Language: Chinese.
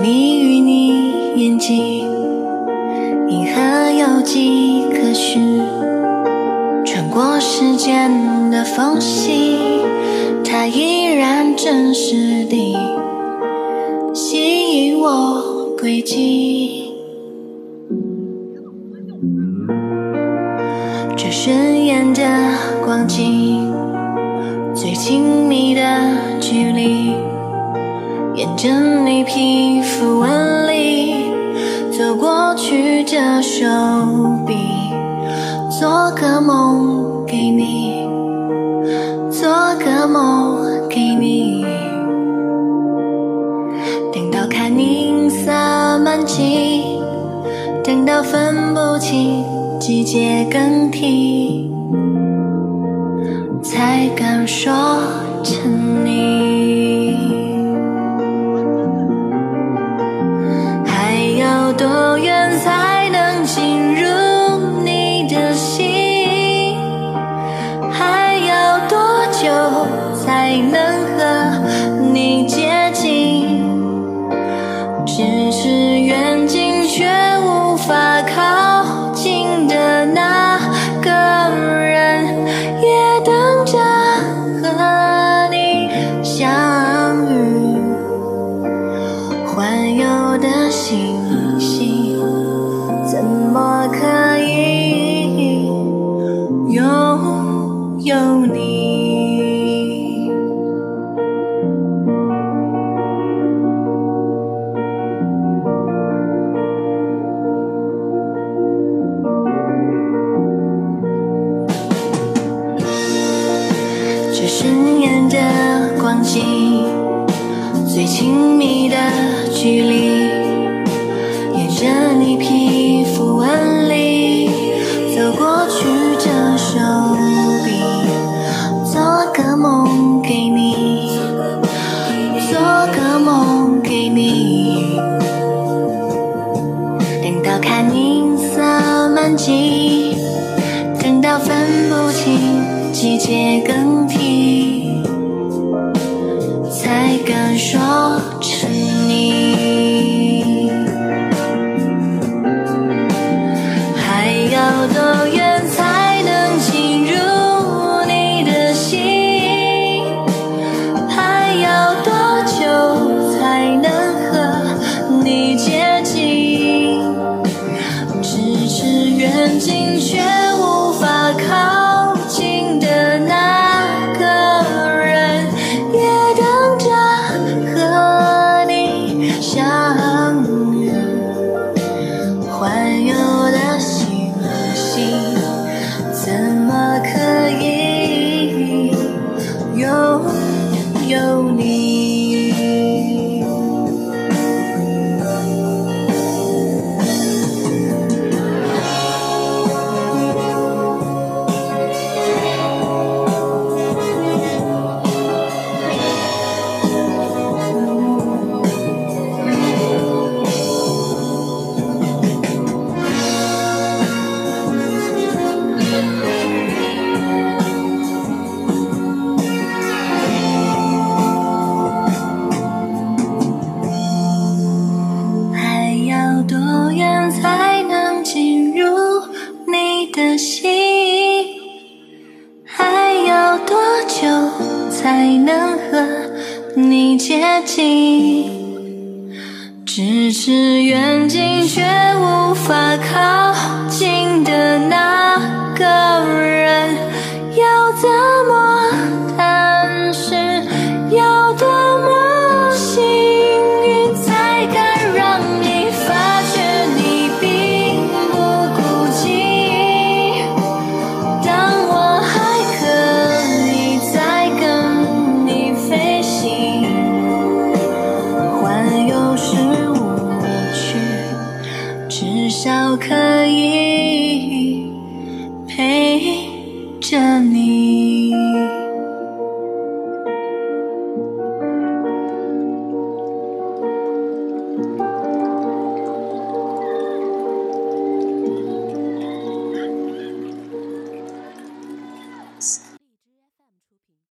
着迷于你眼睛，银河有迹可循，穿过时间的缝隙，它依然真实地吸引我轨迹。这顺眼的光景，最亲密的距离。沿着过去的手臂，做个梦给你，做个梦给你。等到看银色满际，等到分不清季节更替，多远才能进入你的心？还要多久才能和你接近？咫尺远近却无法靠近的那个人，也等着和你相遇。环游的心。这深眼的光景，最亲密的距离，沿着你皮肤纹理走过去的手臂，做个梦给你，做个梦给你，等到看银色满际，等到分不清季节更心却近？咫尺远近却无法靠近的那个，陪着你。